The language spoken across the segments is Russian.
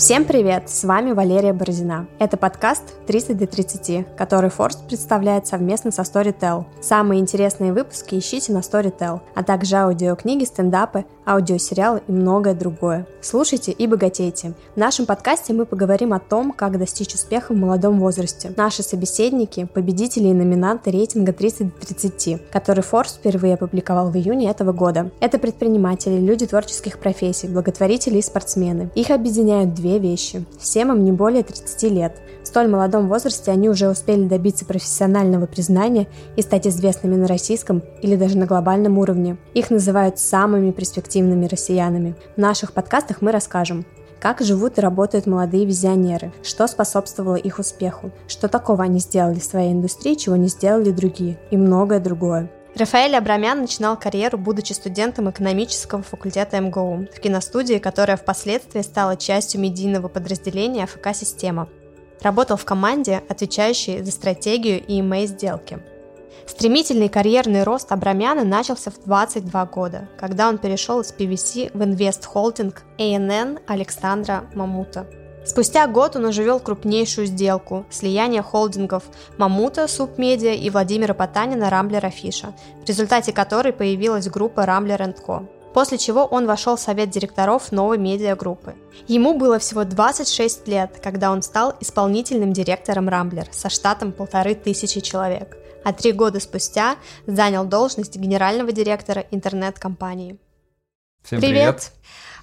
Всем привет! С вами Валерия Бородина. Это подкаст 30 до 30, который Форс представляет совместно со Storytel. Самые интересные выпуски ищите на Storytel, а также аудиокниги, стендапы, аудиосериалы и многое другое. Слушайте и богатейте. В нашем подкасте мы поговорим о том, как достичь успеха в молодом возрасте. Наши собеседники – победители и номинанты рейтинга 30 до 30, который Forbes впервые опубликовал в июне этого года. Это предприниматели, люди творческих профессий, благотворители и спортсмены. Их объединяют две вещи. Всем им не более 30 лет. Столь молодом возрасте они уже успели добиться профессионального признания и стать известными на российском или даже на глобальном уровне. Их называют самыми перспективными россиянами. В наших подкастах мы расскажем, как живут и работают молодые визионеры, что способствовало их успеху, что такого они сделали в своей индустрии, чего не сделали другие, и многое другое. Рафаэль Абрамян начинал карьеру, будучи студентом экономического факультета МГУ, в киностудии, которая впоследствии стала частью медийного подразделения АФК-система. Работал в команде, отвечающей за стратегию и ИМЭ-сделки. Стремительный карьерный рост Абрамяна начался в 22 года, когда он перешел из PVC в инвест-холдинг ANN Александра Мамута – Спустя год он уже вел крупнейшую сделку – слияние холдингов Мамута, Субмедиа и Владимира Потанина Рамблер Афиша, в результате которой появилась группа Рамблер Co. После чего он вошел в совет директоров новой медиагруппы. Ему было всего 26 лет, когда он стал исполнительным директором Рамблер со штатом полторы тысячи человек, а три года спустя занял должность генерального директора интернет-компании. Всем привет! привет.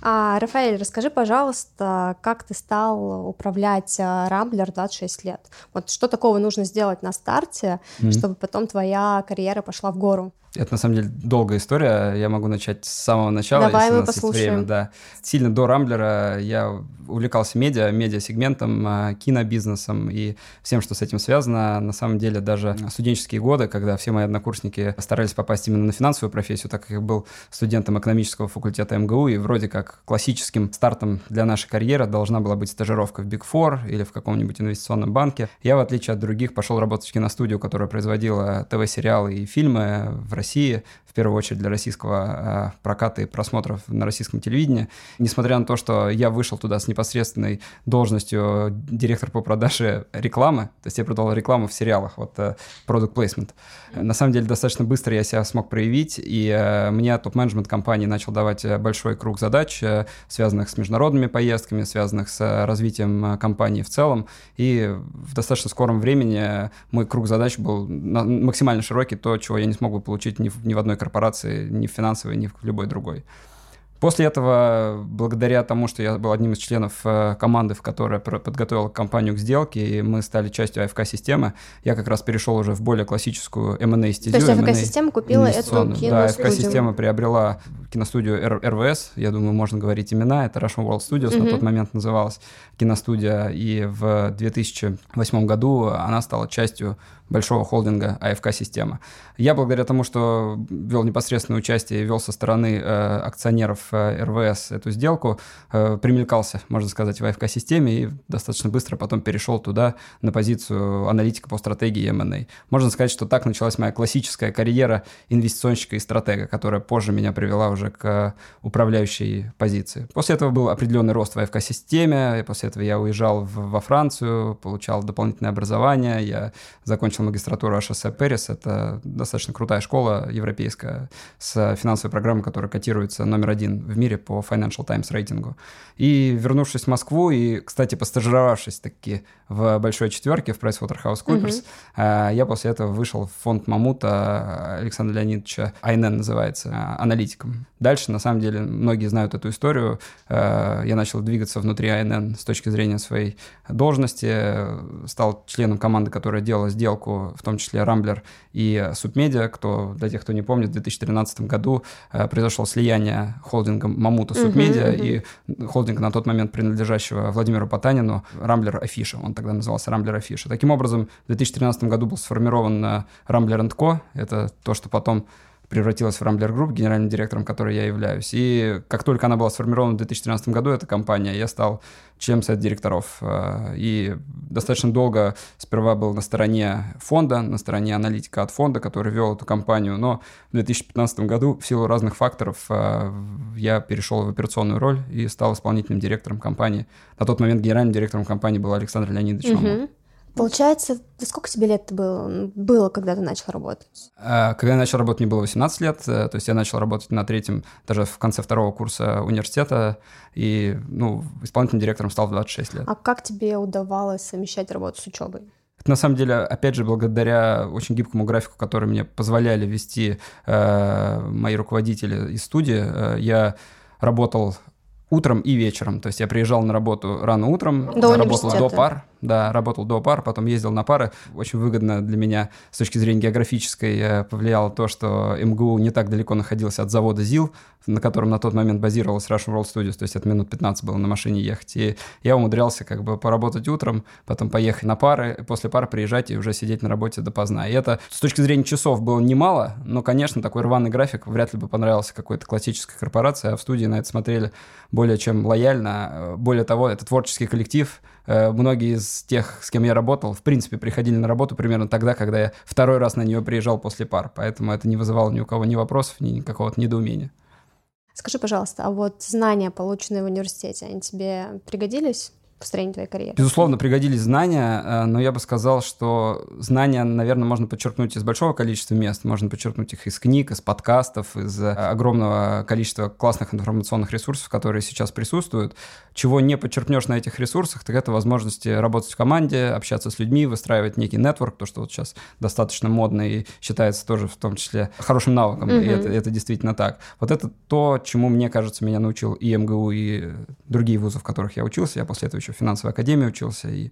А, Рафаэль, расскажи, пожалуйста, как ты стал управлять Рамблер 26 лет? Вот что такого нужно сделать на старте, mm-hmm. чтобы потом твоя карьера пошла в гору? Это на самом деле долгая история. Я могу начать с самого начала, Давай если у нас послушаем. есть время. Да. Сильно до Рамблера я увлекался медиа, медиа-сегментом, а, кинобизнесом и всем, что с этим связано. На самом деле даже студенческие годы, когда все мои однокурсники старались попасть именно на финансовую профессию, так как я был студентом экономического факультета МГУ, и вроде как классическим стартом для нашей карьеры должна была быть стажировка в Big Four или в каком-нибудь инвестиционном банке. Я, в отличие от других, пошел работать в киностудию, которая производила ТВ-сериалы и фильмы в России России, в первую очередь для российского э, проката и просмотров на российском телевидении. Несмотря на то, что я вышел туда с непосредственной должностью директор по продаже рекламы, то есть я продавал рекламу в сериалах, вот э, product placement. На самом деле достаточно быстро я себя смог проявить, и э, мне топ-менеджмент компании начал давать большой круг задач, связанных с международными поездками, связанных с развитием компании в целом, и в достаточно скором времени мой круг задач был максимально широкий, то, чего я не смог бы получить ни в, ни в одной корпорации, ни в финансовой, ни в любой другой. После этого, благодаря тому, что я был одним из членов э, команды, в которой подготовила компанию к сделке, и мы стали частью АФК-системы, я как раз перешел уже в более классическую M&A стезю. То есть АФК-система купила эту киностудию? Да, АФК-система приобрела киностудию РВС, я думаю, можно говорить имена, это Russian World Studios, mm-hmm. на тот момент называлась киностудия, и в 2008 году она стала частью большого холдинга АФК-система. Я благодаря тому, что вел непосредственное участие и вел со стороны э, акционеров э, РВС эту сделку, э, примелькался, можно сказать, в АФК-системе и достаточно быстро потом перешел туда на позицию аналитика по стратегии M&A. Можно сказать, что так началась моя классическая карьера инвестиционщика и стратега, которая позже меня привела уже к управляющей позиции. После этого был определенный рост в АФК-системе, и после этого я уезжал в, во Францию, получал дополнительное образование, я закончил закончил магистратуру HSC Paris. Это достаточно крутая школа европейская с финансовой программой, которая котируется номер один в мире по Financial Times рейтингу. И вернувшись в Москву и, кстати, постажировавшись таки в большой четверке в PricewaterhouseCoopers, mm-hmm. я после этого вышел в фонд Мамута Александра Леонидовича, Айнен называется, э, аналитиком. Дальше, на самом деле, многие знают эту историю. Э, я начал двигаться внутри АНН с точки зрения своей должности, стал членом команды, которая делала сделку, в том числе Рамблер и Субмедиа, кто, для тех, кто не помнит, в 2013 году произошло слияние холдинга Мамута Субмедиа uh-huh. и холдинга на тот момент принадлежащего Владимиру Потанину Рамблер Афиша. Он тогда назывался Рамблер Афиша. Таким образом, в 2013 году был сформирован Рамблер Co. Это то, что потом превратилась в Rambler Group, генеральным директором которой я являюсь. И как только она была сформирована в 2013 году, эта компания, я стал членом совета директоров. Э, и достаточно долго сперва был на стороне фонда, на стороне аналитика от фонда, который вел эту компанию. Но в 2015 году в силу разных факторов э, я перешел в операционную роль и стал исполнительным директором компании. На тот момент генеральным директором компании был Александр Леонидович угу. Получается, сколько тебе лет было, было, когда ты начал работать? Э, когда я начал работать, мне было 18 лет, то есть я начал работать на третьем, даже в конце второго курса университета, и ну, исполнительным директором стал в 26 лет. А как тебе удавалось совмещать работу с учебой? на самом деле, опять же, благодаря очень гибкому графику, который мне позволяли вести э, мои руководители из студии, э, я работал утром и вечером. То есть я приезжал на работу рано утром, до работал до пар, да, работал до пар, потом ездил на пары. Очень выгодно для меня с точки зрения географической э, повлияло то, что МГУ не так далеко находился от завода ЗИЛ, на котором на тот момент базировалась Russian World Studios, то есть это минут 15 было на машине ехать. И я умудрялся как бы поработать утром, потом поехать на пары, после пары приезжать и уже сидеть на работе допоздна. И это с точки зрения часов было немало, но, конечно, такой рваный график вряд ли бы понравился какой-то классической корпорации, а в студии на это смотрели более чем лояльно. Более того, это творческий коллектив, Э, многие из тех, с кем я работал, в принципе, приходили на работу примерно тогда, когда я второй раз на нее приезжал после пар. Поэтому это не вызывало ни у кого ни вопросов, ни какого-то недоумения. Скажи, пожалуйста, а вот знания, полученные в университете, они тебе пригодились? Построении твоей карьеры? Безусловно, пригодились знания, э, но я бы сказал, что знания, наверное, можно подчеркнуть из большого количества мест. Можно подчеркнуть их из книг, из подкастов, из э, огромного количества классных информационных ресурсов, которые сейчас присутствуют. Чего не подчеркнешь на этих ресурсах, так это возможности работать в команде, общаться с людьми, выстраивать некий нетворк, то, что вот сейчас достаточно модно и считается тоже в том числе хорошим навыком, mm-hmm. и это, это действительно так. Вот это то, чему, мне кажется, меня научил и МГУ, и другие вузы, в которых я учился. Я после этого еще в финансовой академии учился, и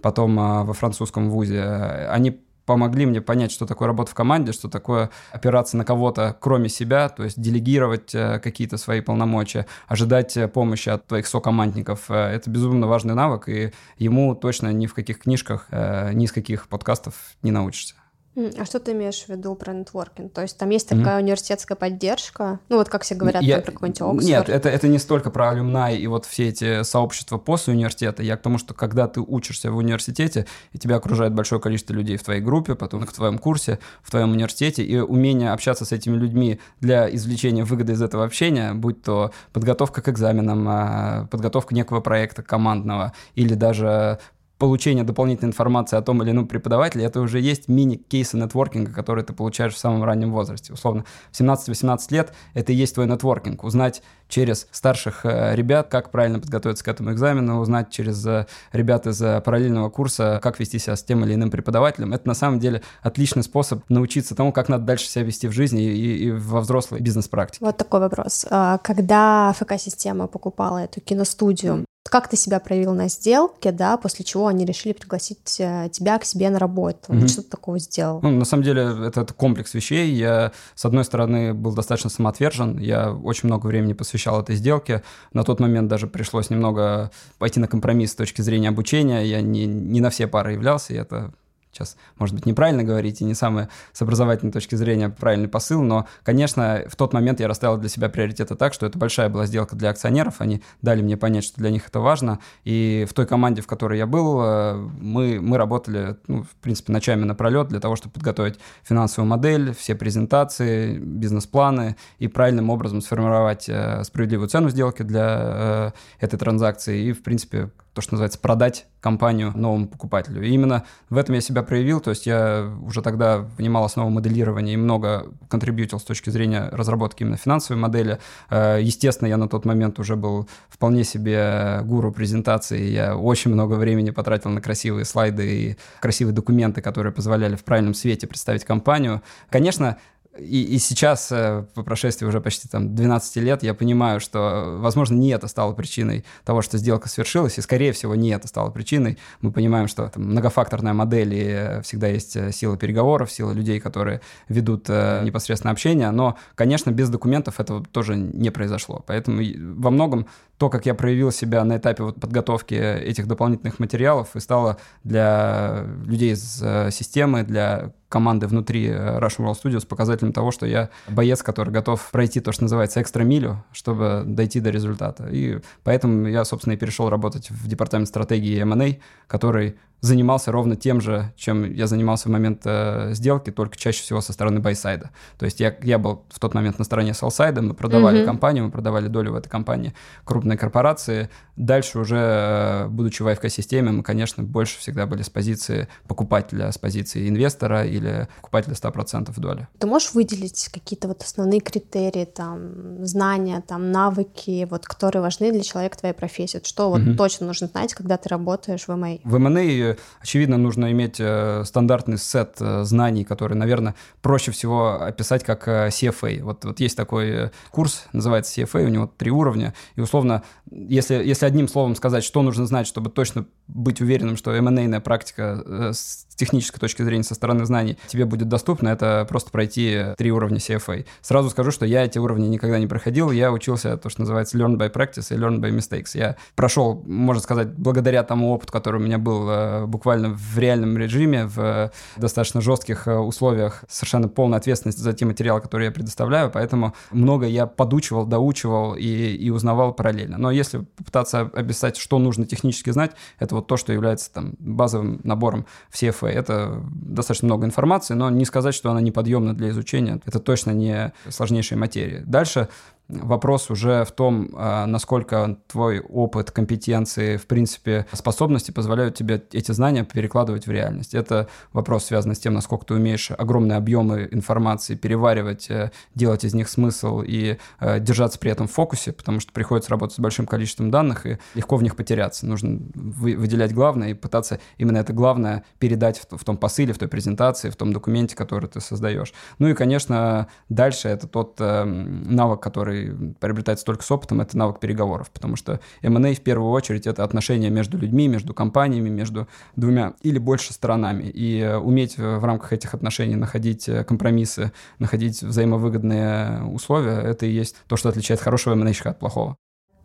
потом а, во французском вузе. Они помогли мне понять, что такое работа в команде, что такое опираться на кого-то, кроме себя, то есть делегировать э, какие-то свои полномочия, ожидать э, помощи от твоих сокомандников. Э, это безумно важный навык, и ему точно ни в каких книжках, ни из каких подкастов не научишься. А что ты имеешь в виду про нетворкинг? То есть там есть такая mm-hmm. университетская поддержка? Ну вот как все говорят я... про какой-нибудь Оксфорд. Нет, это, это не столько про алюмнай и вот все эти сообщества после университета. Я к тому, что когда ты учишься в университете, и тебя окружает большое количество людей в твоей группе, потом в твоем курсе, в твоем университете, и умение общаться с этими людьми для извлечения выгоды из этого общения, будь то подготовка к экзаменам, а, подготовка некого проекта командного или даже получение дополнительной информации о том или ином преподавателе, это уже есть мини-кейсы нетворкинга, которые ты получаешь в самом раннем возрасте. Условно, в 17-18 лет это и есть твой нетворкинг. Узнать через старших э, ребят, как правильно подготовиться к этому экзамену, узнать через э, ребят из э, параллельного курса, как вести себя с тем или иным преподавателем. Это на самом деле отличный способ научиться тому, как надо дальше себя вести в жизни и, и, и во взрослой бизнес-практике. Вот такой вопрос. А, когда ФК-система покупала эту киностудию, как ты себя проявил на сделке, да, после чего они решили пригласить э, тебя к себе на работу? Mm-hmm. Что ты такого сделал? Ну, на самом деле, это, это комплекс вещей. Я, с одной стороны, был достаточно самоотвержен, я очень много времени посвящал этой сделке. На тот момент даже пришлось немного пойти на компромисс с точки зрения обучения. Я не, не на все пары являлся, и это сейчас, может быть, неправильно говорить и не самый с образовательной точки зрения правильный посыл, но, конечно, в тот момент я расставил для себя приоритеты так, что это большая была сделка для акционеров, они дали мне понять, что для них это важно, и в той команде, в которой я был, э, мы, мы работали, ну, в принципе, ночами напролет для того, чтобы подготовить финансовую модель, все презентации, бизнес-планы и правильным образом сформировать э, справедливую цену сделки для э, этой транзакции. И, в принципе, то, что называется, продать компанию новому покупателю. И именно в этом я себя проявил, то есть я уже тогда внимал основу моделирования и много контрибьютил с точки зрения разработки именно финансовой модели. Э, естественно, я на тот момент уже был вполне себе гуру презентации, я очень много времени потратил на красивые слайды и красивые документы, которые позволяли в правильном свете представить компанию. Конечно, и, и сейчас, э, по прошествии уже почти там 12 лет, я понимаю, что, возможно, не это стало причиной того, что сделка свершилась, и, скорее всего, не это стало причиной. Мы понимаем, что там, многофакторная модель, и э, всегда есть э, сила переговоров, сила людей, которые ведут э, непосредственно общение, но, конечно, без документов этого тоже не произошло. Поэтому во многом то, как я проявил себя на этапе вот подготовки этих дополнительных материалов, и стало для людей из э, системы, для команды внутри э, Russian World Studios показателем того, что я боец, который готов пройти то, что называется экстра милю, чтобы дойти до результата. И поэтому я, собственно, и перешел работать в департамент стратегии M&A, который занимался ровно тем же, чем я занимался в момент э, сделки, только чаще всего со стороны байсайда. То есть я, я был в тот момент на стороне селсайда, мы продавали mm-hmm. компанию, мы продавали долю в этой компании крупной корпорации. Дальше уже, э, будучи в AFK-системе, мы, конечно, больше всегда были с позиции покупателя, с позиции инвестора или покупателя 100% доли. Ты можешь выделить какие-то вот основные критерии, там, знания, там, навыки, вот, которые важны для человека твоей профессии? Что вот mm-hmm. точно нужно знать, когда ты работаешь в M&A? В M&A очевидно, нужно иметь э, стандартный сет э, знаний, который, наверное, проще всего описать как э, CFA. Вот, вот есть такой курс, называется CFA, у него три уровня, и условно, если, если одним словом сказать, что нужно знать, чтобы точно быть уверенным, что M&A практика технической точки зрения, со стороны знаний тебе будет доступна, это просто пройти три уровня CFA. Сразу скажу, что я эти уровни никогда не проходил, я учился то, что называется learn by practice и learn by mistakes. Я прошел, можно сказать, благодаря тому опыту, который у меня был буквально в реальном режиме, в достаточно жестких э, условиях, совершенно полная ответственность за те материалы, которые я предоставляю, поэтому много я подучивал, доучивал и, и узнавал параллельно. Но если попытаться описать, что нужно технически знать, это вот то, что является там базовым набором в CFA. Это достаточно много информации, но не сказать, что она неподъемна для изучения. Это точно не сложнейшая материя. Дальше Вопрос уже в том, а, насколько твой опыт, компетенции, в принципе, способности позволяют тебе эти знания перекладывать в реальность. Это вопрос связан с тем, насколько ты умеешь огромные объемы информации переваривать, э, делать из них смысл и э, держаться при этом в фокусе, потому что приходится работать с большим количеством данных и легко в них потеряться. Нужно выделять главное и пытаться именно это главное передать в том посыле, в той презентации, в том документе, который ты создаешь. Ну и, конечно, дальше это тот эм, навык, который который приобретается только с опытом, это навык переговоров, потому что M&A в первую очередь это отношения между людьми, между компаниями, между двумя или больше сторонами. И э, уметь в рамках этих отношений находить э, компромиссы, находить взаимовыгодные условия, это и есть то, что отличает хорошего M&A от плохого.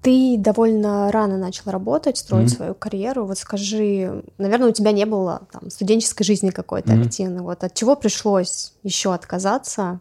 Ты довольно рано начал работать, строить mm-hmm. свою карьеру. Вот скажи, наверное, у тебя не было там студенческой жизни какой-то mm-hmm. активной. Вот от чего пришлось еще отказаться?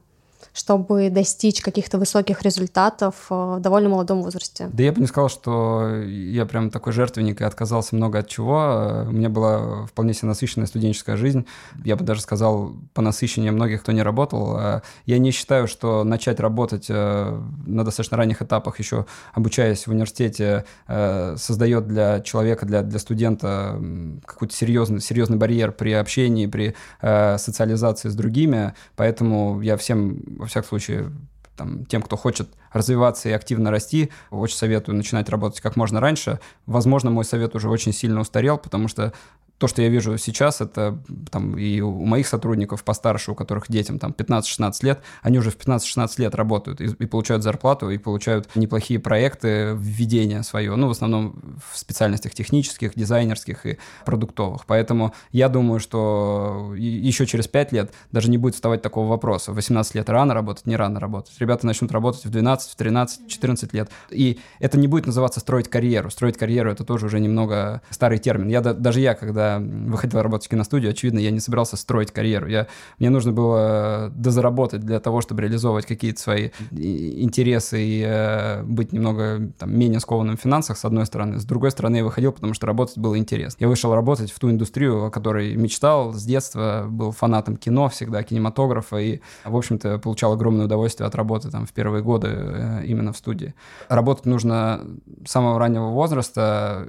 Чтобы достичь каких-то высоких результатов э, в довольно молодом возрасте? Да я бы не сказал, что я прям такой жертвенник и отказался много от чего. У меня была вполне себе насыщенная студенческая жизнь. Я бы даже сказал, по насыщению многих, кто не работал. А я не считаю, что начать работать э, на достаточно ранних этапах, еще обучаясь в университете, э, создает для человека, для, для студента какой-то серьезный, серьезный барьер при общении, при социализации с другими. Поэтому я всем всяком случае, там, тем, кто хочет развиваться и активно расти, очень советую начинать работать как можно раньше. Возможно, мой совет уже очень сильно устарел, потому что то, что я вижу сейчас, это там и у моих сотрудников постарше, у которых детям там 15-16 лет, они уже в 15-16 лет работают и, и получают зарплату, и получают неплохие проекты, введения свое, ну, в основном в специальностях технических, дизайнерских и продуктовых. Поэтому я думаю, что еще через 5 лет даже не будет вставать такого вопроса. В 18 лет рано работать, не рано работать. Ребята начнут работать в 12, в 13, 14 лет. И это не будет называться строить карьеру. Строить карьеру — это тоже уже немного старый термин. Я, даже я, когда выходил работать в киностудию, очевидно, я не собирался строить карьеру. Я, мне нужно было дозаработать для того, чтобы реализовывать какие-то свои интересы и э, быть немного там, менее скованным в финансах, с одной стороны. С другой стороны, я выходил, потому что работать было интересно. Я вышел работать в ту индустрию, о которой мечтал с детства, был фанатом кино всегда, кинематографа, и, в общем-то, получал огромное удовольствие от работы там в первые годы э, именно в студии. Работать нужно с самого раннего возраста,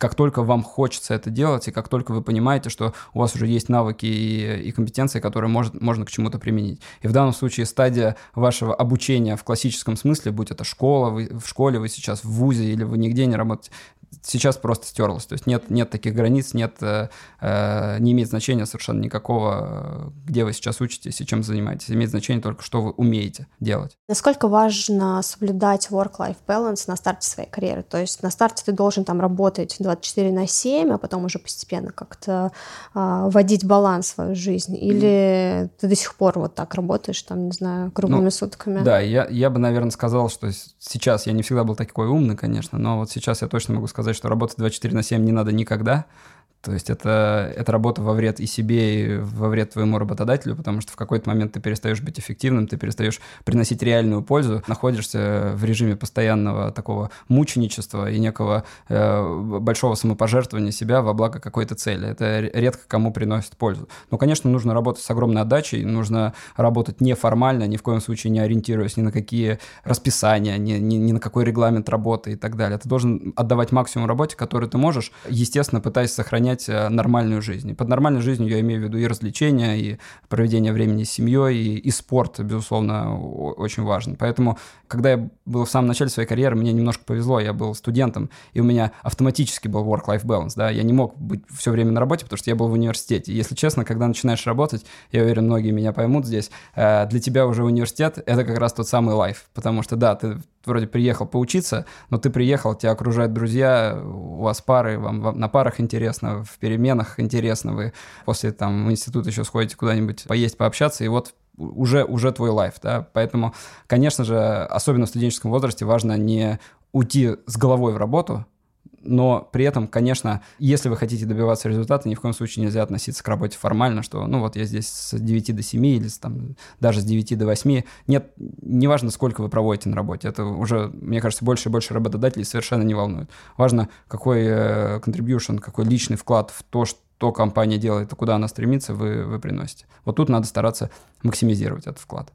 как только вам хочется это делать, и как только вы понимаете, что у вас уже есть навыки и, и компетенции, которые может, можно к чему-то применить. И в данном случае стадия вашего обучения в классическом смысле, будь это школа, вы в школе, вы сейчас в ВУЗе или вы нигде не работаете, сейчас просто стерлось. То есть нет, нет таких границ, нет, э, э, не имеет значения совершенно никакого, где вы сейчас учитесь и чем занимаетесь. Имеет значение только, что вы умеете делать. Насколько важно соблюдать work-life balance на старте своей карьеры? То есть на старте ты должен там работать 24 на 7, а потом уже постепенно как-то э, вводить баланс в свою жизнь? Или mm. ты до сих пор вот так работаешь, там, не знаю, круглыми ну, сутками? Да, я, я бы, наверное, сказал, что сейчас я не всегда был такой умный, конечно, но вот сейчас я точно могу сказать, что работать 24 на 7 не надо никогда. То есть это, это работа во вред и себе, и во вред твоему работодателю, потому что в какой-то момент ты перестаешь быть эффективным, ты перестаешь приносить реальную пользу, находишься в режиме постоянного такого мученичества и некого э, большого самопожертвования себя во благо какой-то цели. Это редко кому приносит пользу. Но, конечно, нужно работать с огромной отдачей, нужно работать неформально, ни в коем случае не ориентируясь ни на какие расписания, ни, ни, ни на какой регламент работы и так далее. Ты должен отдавать максимум работе, который ты можешь, естественно, пытаясь сохранять понять э, нормальную жизнь. И под нормальной жизнью я имею в виду и развлечения, и проведение времени с семьей, и, и спорт, безусловно, очень важен. Поэтому, когда я был в самом начале своей карьеры, мне немножко повезло, я был студентом, и у меня автоматически был work-life balance, да, я не мог быть все время на работе, потому что я был в университете. Если честно, когда начинаешь работать, я уверен, многие меня поймут здесь, э, для тебя уже университет — это как раз тот самый лайф, потому что, да, ты вроде приехал поучиться, но ты приехал, тебя окружают друзья, у вас пары, вам, вам на парах интересно, в переменах интересно, вы после там в институт еще сходите куда-нибудь поесть, пообщаться, и вот уже, уже твой лайф, да, поэтому, конечно же, особенно в студенческом возрасте важно не уйти с головой в работу, но при этом, конечно, если вы хотите добиваться результата, ни в коем случае нельзя относиться к работе формально, что, ну вот я здесь с 9 до 7 или там, даже с 9 до 8. Нет, неважно, сколько вы проводите на работе, это уже, мне кажется, больше и больше работодателей совершенно не волнует. Важно, какой э, contribution, какой личный вклад в то, что компания делает и куда она стремится, вы, вы приносите. Вот тут надо стараться максимизировать этот вклад.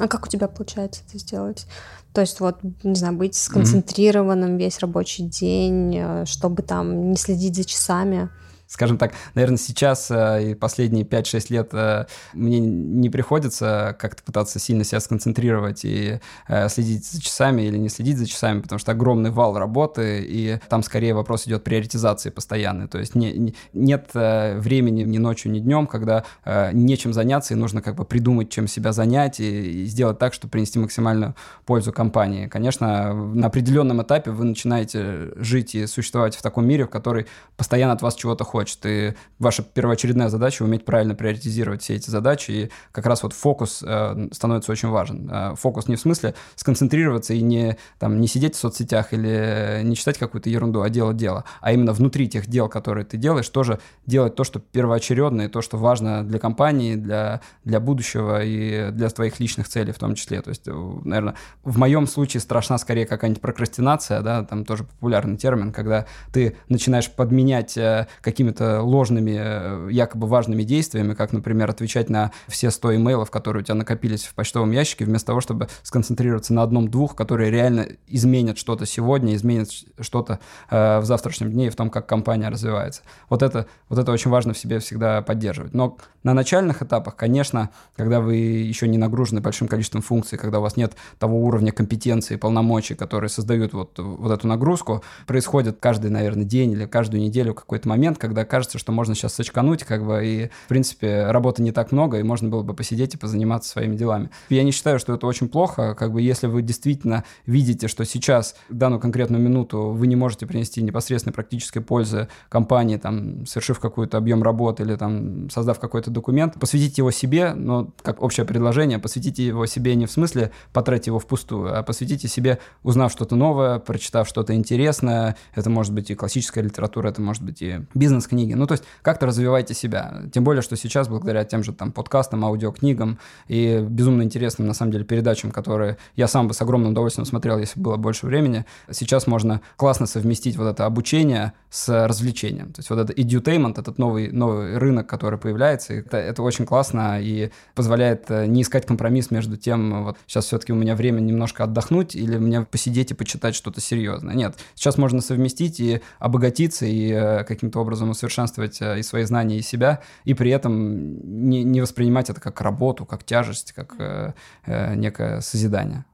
А как у тебя получается это сделать? То есть вот, не знаю, быть сконцентрированным mm-hmm. весь рабочий день, э, чтобы там не следить за часами скажем так, наверное, сейчас э, и последние 5-6 лет э, мне не приходится как-то пытаться сильно себя сконцентрировать и э, следить за часами или не следить за часами, потому что огромный вал работы, и там скорее вопрос идет приоритизации постоянной. То есть не, не, нет времени ни ночью, ни днем, когда нечем заняться, и нужно как бы придумать, чем себя занять, и, и сделать так, чтобы принести максимальную пользу компании. Конечно, на определенном этапе вы начинаете жить и существовать в таком мире, в который постоянно от вас чего-то хочет хочет. И ваша первоочередная задача — уметь правильно приоритизировать все эти задачи, и как раз вот фокус э, становится очень важен. Э, фокус не в смысле сконцентрироваться и не, там, не сидеть в соцсетях или не читать какую-то ерунду, а делать дело, а именно внутри тех дел, которые ты делаешь, тоже делать то, что первоочередное, то, что важно для компании, для, для будущего и для твоих личных целей в том числе. То есть, э, наверное, в моем случае страшна скорее какая-нибудь прокрастинация, да, там тоже популярный термин, когда ты начинаешь подменять э, какими какими-то ложными, э, якобы важными действиями, как, например, отвечать на все 100 имейлов, которые у тебя накопились в почтовом ящике, вместо того, чтобы сконцентрироваться на одном-двух, которые реально изменят что-то сегодня, изменят что-то э, в завтрашнем дне и в том, как компания развивается. Вот это, вот это очень важно в себе всегда поддерживать. Но на начальных этапах, конечно, когда вы еще не нагружены большим количеством функций, когда у вас нет того уровня компетенции полномочий, которые создают вот, вот эту нагрузку, происходит каждый, наверное, день или каждую неделю какой-то момент, когда когда кажется, что можно сейчас сочкануть, как бы, и, в принципе, работы не так много, и можно было бы посидеть и позаниматься своими делами. Я не считаю, что это очень плохо, как бы, если вы действительно видите, что сейчас, данную конкретную минуту, вы не можете принести непосредственной практической пользы компании, там, совершив какой-то объем работы или, там, создав какой-то документ, посвятите его себе, но, как общее предложение, посвятите его себе не в смысле потратить его впустую, а посвятите себе, узнав что-то новое, прочитав что-то интересное, это может быть и классическая литература, это может быть и бизнес книги. Ну, то есть как-то развивайте себя. Тем более, что сейчас, благодаря тем же там подкастам, аудиокнигам и безумно интересным, на самом деле, передачам, которые я сам бы с огромным удовольствием смотрел, если бы было больше времени, сейчас можно классно совместить вот это обучение с развлечением. То есть вот это edutainment, этот новый, новый рынок, который появляется, это, это очень классно и позволяет э, не искать компромисс между тем, вот сейчас все-таки у меня время немножко отдохнуть или мне посидеть и почитать что-то серьезное. Нет, сейчас можно совместить и обогатиться и э, каким-то образом усовершенствовать э, и свои знания, и себя, и при этом не, не воспринимать это как работу, как тяжесть, как э, э, некое созидание.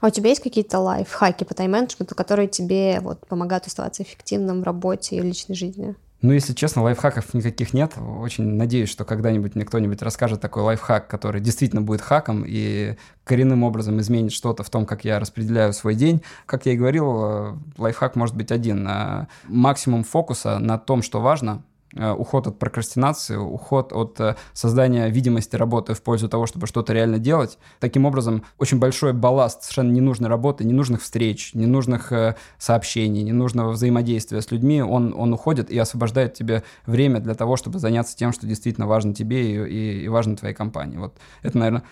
А у тебя есть какие-то лайфхаки по тайм-менеджменту, которые тебе вот, помогают оставаться эффективным в работе и личной жизни? Ну, если честно, лайфхаков никаких нет. Очень надеюсь, что когда-нибудь мне кто-нибудь расскажет такой лайфхак, который действительно будет хаком и коренным образом изменит что-то в том, как я распределяю свой день. Как я и говорил, э, лайфхак может быть один. Э, максимум фокуса на том, что важно – уход от прокрастинации, уход от э, создания видимости работы в пользу того, чтобы что-то реально делать. Таким образом, очень большой балласт совершенно ненужной работы, ненужных встреч, ненужных э, сообщений, ненужного взаимодействия с людьми, он, он уходит и освобождает тебе время для того, чтобы заняться тем, что действительно важно тебе и, и, и важно твоей компании. Вот это, наверное,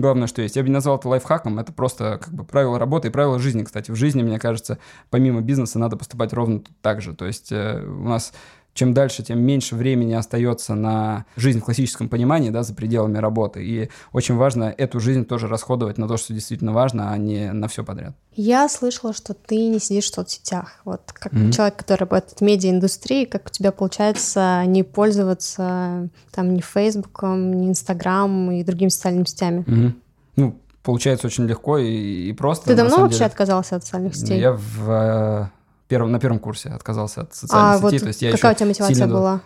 главное, что есть. Я бы не назвал это лайфхаком, это просто как бы правило работы и правило жизни, кстати. В жизни, мне кажется, помимо бизнеса надо поступать ровно так же. То есть э, у нас чем дальше, тем меньше времени остается на жизнь в классическом понимании, да, за пределами работы. И очень важно эту жизнь тоже расходовать на то, что действительно важно, а не на все подряд. Я слышала, что ты не сидишь в соцсетях. Вот как mm-hmm. человек, который работает в медиаиндустрии, как у тебя получается не пользоваться там ни Фейсбуком, ни Инстаграм и другими социальными сетями? Mm-hmm. Ну, получается очень легко и, и просто. Ты давно вообще деле... отказался от социальных сетей? Я в первом, на первом курсе отказался от социальных а, сетей. Вот то есть я какая у тебя мотивация была?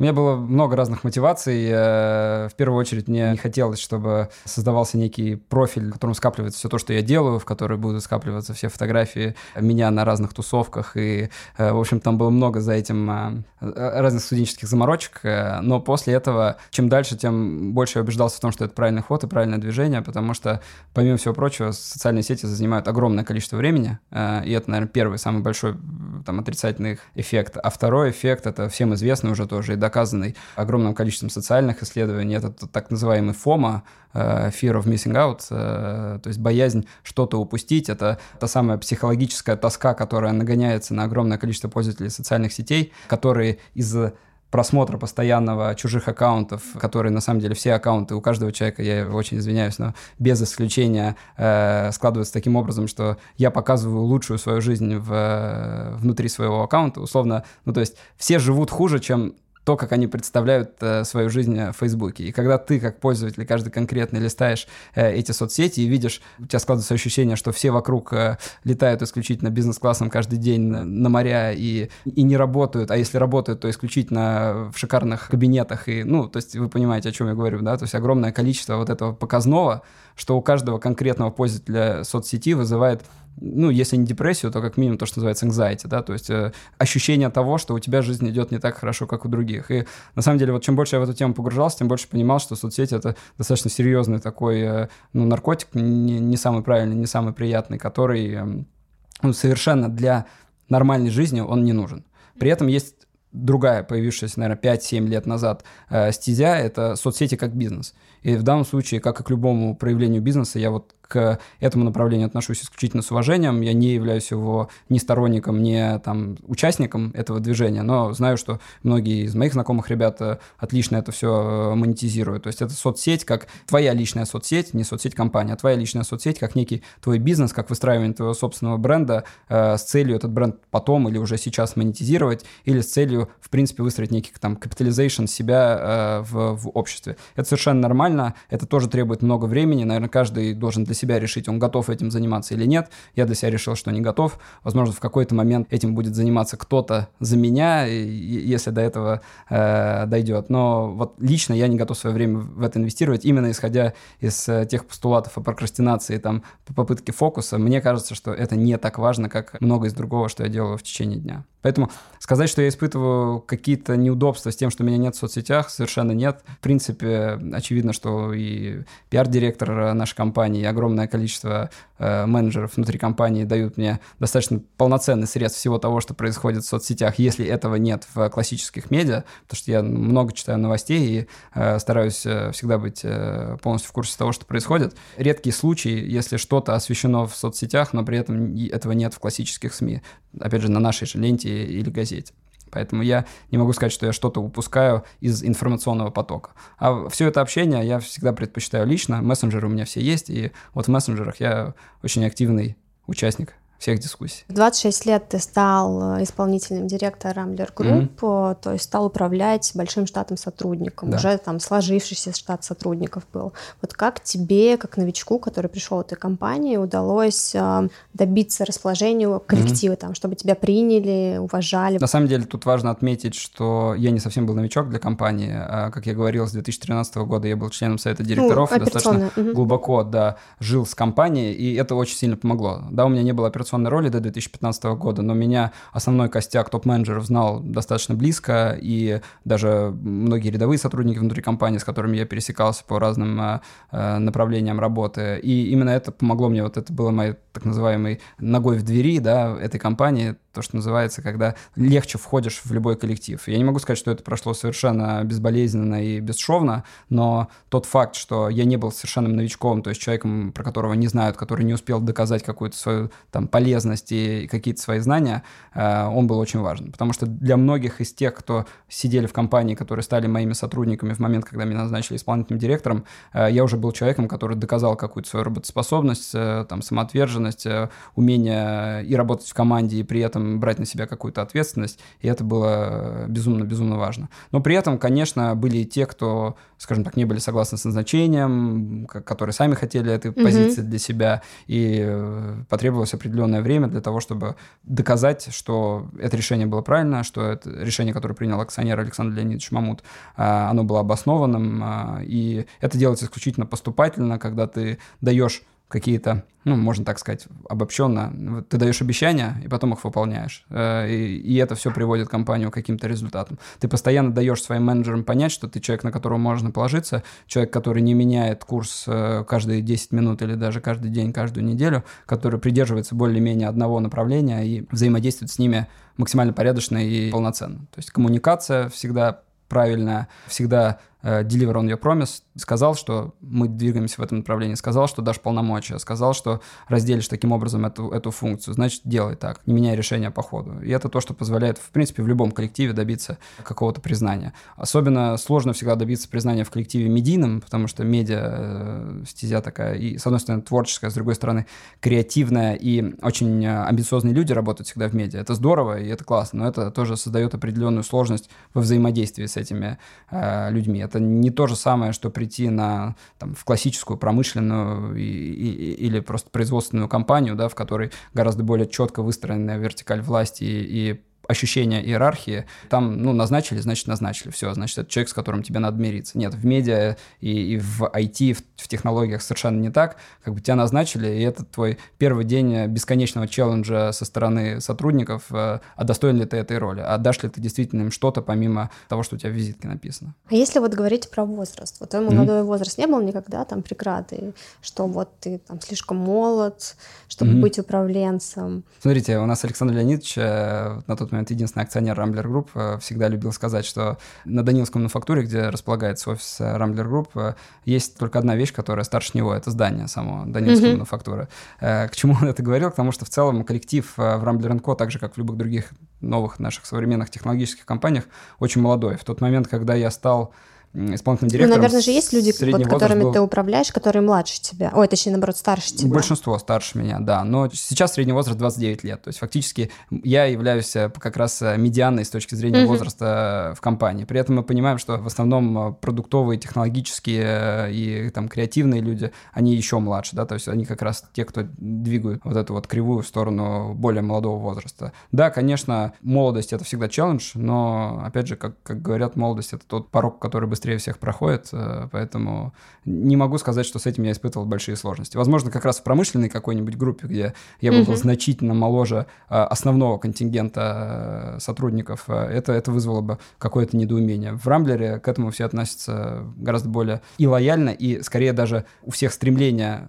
У меня было много разных мотиваций. Э, в первую очередь мне не хотелось, чтобы создавался некий профиль, в котором скапливается все то, что я делаю, в который будут скапливаться все фотографии меня на разных тусовках. И, э, в общем, там было много за этим э, разных студенческих заморочек. Но после этого, чем дальше, тем больше я убеждался в том, что это правильный ход и правильное движение, потому что, помимо всего прочего, социальные сети занимают огромное количество времени. И это, наверное, первый, самый большой там, отрицательный эффект. А второй эффект, это всем известный уже тоже, и доказанный огромным количеством социальных исследований. Это так называемый FOMA, э, Fear of Missing Out, э, то есть боязнь что-то упустить. Это та самая психологическая тоска, которая нагоняется на огромное количество пользователей социальных сетей, которые из просмотра постоянного чужих аккаунтов, которые на самом деле все аккаунты у каждого человека, я очень извиняюсь, но без исключения э, складываются таким образом, что я показываю лучшую свою жизнь в, э, внутри своего аккаунта, условно, ну то есть все живут хуже, чем то, как они представляют э, свою жизнь в Фейсбуке. И когда ты, как пользователь, каждый конкретно листаешь э, эти соцсети и видишь, у тебя складывается ощущение, что все вокруг э, летают исключительно бизнес-классом каждый день на, на моря и, и не работают, а если работают, то исключительно в шикарных кабинетах. И, ну, то есть вы понимаете, о чем я говорю, да? То есть огромное количество вот этого показного, что у каждого конкретного пользователя соцсети вызывает ну, если не депрессию, то как минимум то, что называется anxiety, да, то есть э, ощущение того, что у тебя жизнь идет не так хорошо, как у других. И на самом деле, вот чем больше я в эту тему погружался, тем больше понимал, что соцсети — это достаточно серьезный такой, э, ну, наркотик, не, не самый правильный, не самый приятный, который э, ну, совершенно для нормальной жизни он не нужен. При этом есть другая, появившаяся, наверное, 5-7 лет назад э, стезя — это соцсети как бизнес. И в данном случае, как и к любому проявлению бизнеса, я вот к этому направлению отношусь исключительно с уважением. Я не являюсь его ни сторонником, ни там, участником этого движения, но знаю, что многие из моих знакомых ребят отлично это все э, монетизируют. То есть это соцсеть как твоя личная соцсеть, не соцсеть компания, а твоя личная соцсеть как некий твой бизнес, как выстраивание твоего собственного бренда э, с целью этот бренд потом или уже сейчас монетизировать, или с целью, в принципе, выстроить некий там capitalization себя э, в, в обществе. Это совершенно нормально, это тоже требует много времени, наверное, каждый должен для себя решить, он готов этим заниматься или нет. Я для себя решил, что не готов. Возможно, в какой-то момент этим будет заниматься кто-то за меня, если до этого э, дойдет. Но вот лично я не готов свое время в это инвестировать, именно исходя из э, тех постулатов о прокрастинации, там, попытки фокуса. Мне кажется, что это не так важно, как много из другого, что я делаю в течение дня. Поэтому сказать, что я испытываю какие-то неудобства с тем, что меня нет в соцсетях, совершенно нет. В принципе, очевидно, что и пиар-директор нашей компании, и огромное количество э, менеджеров внутри компании дают мне достаточно полноценный срез всего того, что происходит в соцсетях, если этого нет в классических медиа, потому что я много читаю новостей и э, стараюсь э, всегда быть э, полностью в курсе того, что происходит. Редкие случаи, если что-то освещено в соцсетях, но при этом этого нет в классических СМИ. Опять же, на нашей же ленте или газете. Поэтому я не могу сказать, что я что-то упускаю из информационного потока. А все это общение я всегда предпочитаю лично. Мессенджеры у меня все есть, и вот в мессенджерах я очень активный участник всех дискуссий. В 26 лет ты стал э, исполнительным директором Group, mm-hmm. то есть стал управлять большим штатом сотрудников, да. уже там сложившийся штат сотрудников был. Вот как тебе, как новичку, который пришел в этой компании, удалось э, добиться расположения коллектива, mm-hmm. там, чтобы тебя приняли, уважали? На самом деле тут важно отметить, что я не совсем был новичок для компании. А, как я говорил, с 2013 года я был членом совета директоров, ну, достаточно mm-hmm. глубоко да, жил с компанией, и это очень сильно помогло. Да, у меня не было операционного операционной роли до 2015 года, но меня основной костяк топ-менеджеров знал достаточно близко, и даже многие рядовые сотрудники внутри компании, с которыми я пересекался по разным э, э направлениям работы. И именно это помогло мне, вот это было моей так называемой ногой в двери да, этой компании, то, что называется, когда легче входишь в любой коллектив. Я не могу сказать, что это прошло совершенно безболезненно и бесшовно, но тот факт, что я не был совершенным новичком, то есть человеком, про которого не знают, который не успел доказать какую-то свою там полезность и какие-то свои знания, э, он был очень важен. Потому что для многих из тех, кто сидели в компании, которые стали моими сотрудниками в момент, когда меня назначили исполнительным директором, э, я уже был человеком, который доказал какую-то свою работоспособность, э, там, самоотверженность, умение и работать в команде, и при этом этом брать на себя какую-то ответственность, и это было безумно-безумно важно. Но при этом, конечно, были и те, кто, скажем так, не были согласны с назначением, которые сами хотели этой mm-hmm. позиции для себя, и э, потребовалось определенное время для того, чтобы доказать, что это решение было правильно, что это решение, которое принял акционер Александр Леонидович Мамут, а, оно было обоснованным, а, и это делается исключительно поступательно, когда ты даешь какие-то, ну, можно так сказать, обобщенно, ты даешь обещания, и потом их выполняешь. Э, и, и это все приводит компанию к каким-то результатам. Ты постоянно даешь своим менеджерам понять, что ты человек, на которого можно положиться, человек, который не меняет курс э, каждые 10 минут или даже каждый день, каждую неделю, который придерживается более-менее одного направления и взаимодействует с ними максимально порядочно и полноценно. То есть коммуникация всегда правильная, всегда deliver on your promise, сказал, что мы двигаемся в этом направлении, сказал, что дашь полномочия, сказал, что разделишь таким образом эту, эту функцию, значит, делай так, не меняй решение по ходу. И это то, что позволяет, в принципе, в любом коллективе добиться какого-то признания. Особенно сложно всегда добиться признания в коллективе медийном, потому что медиа э, стезя такая, и, с одной стороны, творческая, с другой стороны, креативная, и очень э, амбициозные люди работают всегда в медиа. Это здорово, и это классно, но это тоже создает определенную сложность во взаимодействии с этими э, людьми. Это не то же самое, что прийти на, там, в классическую промышленную и, и, или просто производственную компанию, да, в которой гораздо более четко выстроенная вертикаль власти и, и ощущение иерархии. Там, ну, назначили, значит, назначили. Все, значит, это человек, с которым тебе надо мириться. Нет, в медиа и, и в IT, в, в технологиях совершенно не так. Как бы тебя назначили, и это твой первый день бесконечного челленджа со стороны сотрудников, э, а достоин ли ты этой роли? А дашь ли ты действительно им что-то, помимо того, что у тебя в визитке написано? А если вот говорить про возраст? Вот твой молодой mm-hmm. возраст не был никогда там преграды, что вот ты там слишком молод, чтобы mm-hmm. быть управленцем? Смотрите, у нас Александр Леонидович э, на тот момент момент единственный акционер Rambler Group, э, всегда любил сказать, что на Даниловском мануфактуре, где располагается офис э, Rambler Group, э, есть только одна вещь, которая старше него, это здание само Даниловской mm-hmm. мануфактуры. К чему он это говорил? К тому, что в целом коллектив в Rambler Co, так же, как в любых других новых наших современных технологических компаниях, очень молодой. В тот момент, когда я стал исполнительным ну, директором. Ну, наверное же есть люди, под которыми был... ты управляешь, которые младше тебя. Ой, точнее, наоборот, старше тебя. Большинство старше меня, да. Но сейчас средний возраст 29 лет. То есть фактически я являюсь э, как раз э, медианной с точки зрения mm-hmm. возраста в компании. При этом мы понимаем, что в основном э, продуктовые, технологические и там креативные люди, они еще младше, да, то есть они как раз те, кто двигают вот эту вот кривую в сторону более молодого возраста. Да, конечно, молодость — это всегда челлендж, но, опять же, как, как говорят, молодость — это тот порог, который быстрее быстрее всех проходит, э, поэтому не могу сказать, что с этим я испытывал большие сложности. Возможно, как раз в промышленной какой-нибудь группе, где я был mm-hmm. значительно моложе э, основного контингента э, сотрудников, это, это вызвало бы какое-то недоумение. В Рамблере к этому все относятся гораздо более и лояльно, и скорее даже у всех стремление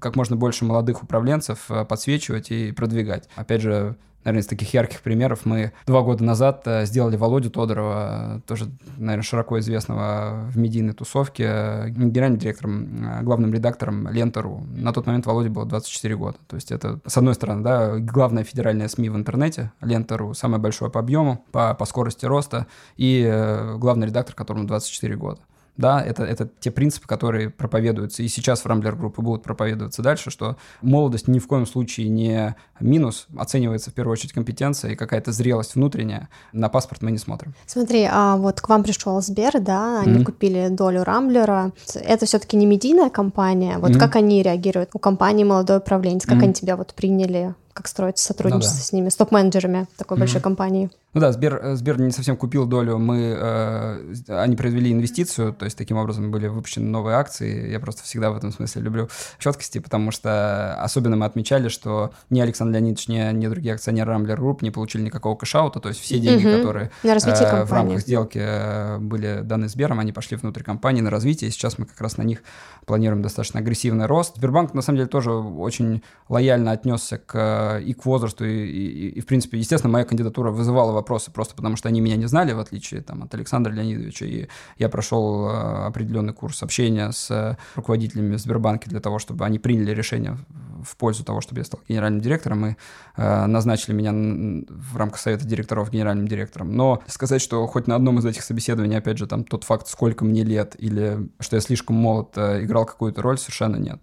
как можно больше молодых управленцев подсвечивать и продвигать. Опять же, наверное, из таких ярких примеров мы два года назад э, сделали Володю Тодорова, э, тоже, наверное, широко известного в медийной тусовке, э, генеральным директором, главным редактором Лента.ру. На тот момент Володе было 24 года. То есть это, с одной стороны, да, главная федеральная СМИ в интернете, Лента.ру, самое большое по объему, по, по скорости роста, и главный редактор, которому 24 года да, это, это те принципы, которые проповедуются и сейчас в Рамблер группы будут проповедоваться дальше, что молодость ни в коем случае не минус, оценивается в первую очередь компетенция и какая-то зрелость внутренняя. На паспорт мы не смотрим. Смотри, а вот к вам пришел Сбер, да, они mm-hmm. купили долю Рамблера. Это все-таки не медийная компания. Вот mm-hmm. как они реагируют? У компании молодой управленец, как mm-hmm. они тебя вот приняли? Как строить сотрудничество ну, да. с ними, с топ-менеджерами такой mm-hmm. большой компании? Ну да, Сбер, э, Сбер не совсем купил долю, мы, э, они произвели инвестицию, то есть таким образом были выпущены новые акции. Я просто всегда в этом смысле люблю четкости, потому что особенно мы отмечали, что ни Александр Леонидович, ни, ни другие акционеры Rambler Group не получили никакого cash-out а, то есть все деньги, угу. которые э, в рамках сделки э, были даны Сбером, они пошли внутрь компании на развитие, и сейчас мы как раз на них планируем достаточно агрессивный рост. Сбербанк, на самом деле, тоже очень лояльно отнесся к, и к возрасту, и, и, и, в принципе, естественно, моя кандидатура вызывала вопросы просто потому, что они меня не знали, в отличие там, от Александра Леонидовича. И я прошел э, определенный курс общения с руководителями Сбербанка для того, чтобы они приняли решение в пользу того, чтобы я стал генеральным директором, и э, назначили меня в рамках совета директоров генеральным директором. Но сказать, что хоть на одном из этих собеседований, опять же, там тот факт, сколько мне лет, или что я слишком молод, играл какую-то роль, совершенно нет.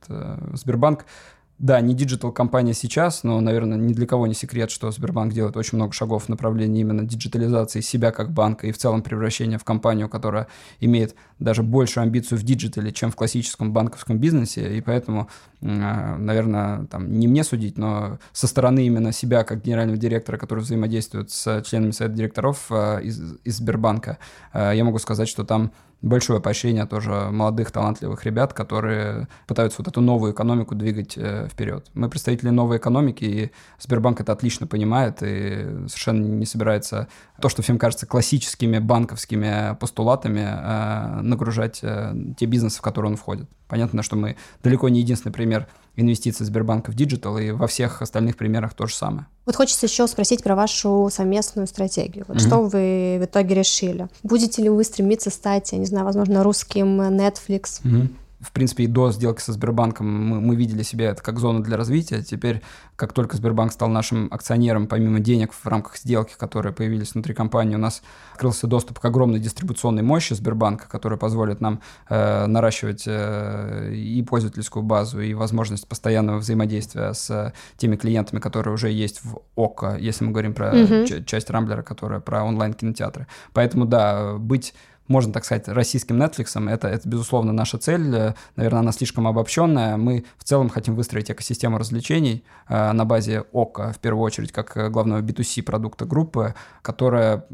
Сбербанк да, не digital-компания сейчас, но, наверное, ни для кого не секрет, что Сбербанк делает очень много шагов в направлении именно диджитализации себя как банка и в целом превращения в компанию, которая имеет даже большую амбицию в диджитале, чем в классическом банковском бизнесе. И поэтому, а, наверное, там, не мне судить, но со стороны именно себя как генерального директора, который взаимодействует с членами совета директоров а, из, из Сбербанка, а, я могу сказать, что там большое поощрение тоже молодых талантливых ребят, которые пытаются вот эту новую экономику двигать э, вперед. Мы представители новой экономики, и Сбербанк это отлично понимает и совершенно не собирается то, что всем кажется классическими банковскими постулатами, э, нагружать э, те бизнесы, в которые он входит. Понятно, что мы далеко не единственный пример инвестиций Сбербанка в digital, и во всех остальных примерах то же самое. Вот хочется еще спросить про вашу совместную стратегию. Вот mm-hmm. Что вы в итоге решили? Будете ли вы стремиться стать, я не знаю, возможно, русским Netflix? Mm-hmm в принципе, и до сделки со Сбербанком мы, мы видели себя это как зону для развития. Теперь, как только Сбербанк стал нашим акционером, помимо денег в рамках сделки, которые появились внутри компании, у нас открылся доступ к огромной дистрибуционной мощи Сбербанка, которая позволит нам э, наращивать э, и пользовательскую базу, и возможность постоянного взаимодействия с теми клиентами, которые уже есть в ОКО, если мы говорим про mm-hmm. часть Рамблера, которая про онлайн-кинотеатры. Поэтому, да, быть можно так сказать, российским Netflix. Это, это, безусловно, наша цель. Наверное, она слишком обобщенная. Мы в целом хотим выстроить экосистему развлечений э, на базе ОКО, в первую очередь, как главного B2C продукта группы, которая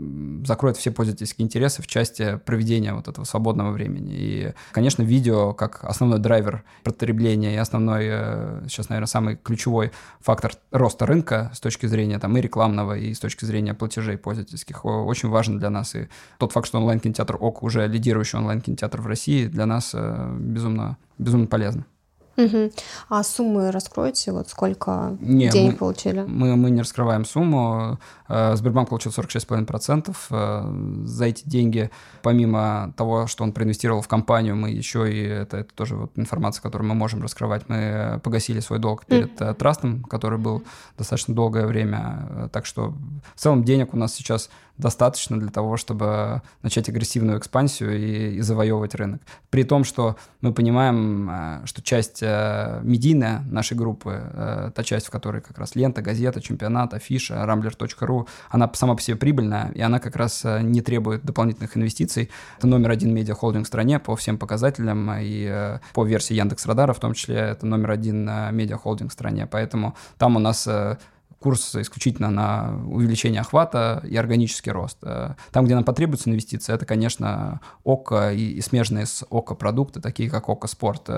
закроет все пользовательские интересы в части проведения вот этого свободного времени. И, конечно, видео как основной драйвер потребления и основной, э, сейчас, наверное, самый ключевой фактор роста рынка с точки зрения там, и рекламного, и с точки зрения платежей пользовательских очень важен для нас. И тот факт, что онлайн-кинотеатр ОК уже лидирующий онлайн-кинотеатр в России, для нас э, безумно, безумно полезно. Угу. А суммы раскроете? Вот сколько не, денег мы, получили? Мы, мы не раскрываем сумму. Э, Сбербанк получил 46,5%. Э, за эти деньги, помимо того, что он проинвестировал в компанию, мы еще и, это, это тоже вот информация, которую мы можем раскрывать, мы погасили свой долг перед mm. трастом, который был достаточно долгое время. Так что в целом денег у нас сейчас достаточно для того, чтобы начать агрессивную экспансию и, и завоевывать рынок. При том, что мы понимаем, что часть медийная нашей группы, та часть, в которой как раз лента, газета, чемпионат, афиша, rambler.ru, она сама по себе прибыльная, и она как раз э, не требует дополнительных инвестиций. Это номер один медиахолдинг в стране по всем показателям, и э, по версии Яндекс Радара в том числе это номер один э, медиахолдинг в стране. Поэтому там у нас курс исключительно на увеличение охвата и органический рост. Там, где нам потребуется инвестиции, это, конечно, ОКО и, и смежные с ОКО продукты, такие как ОКО Спорт,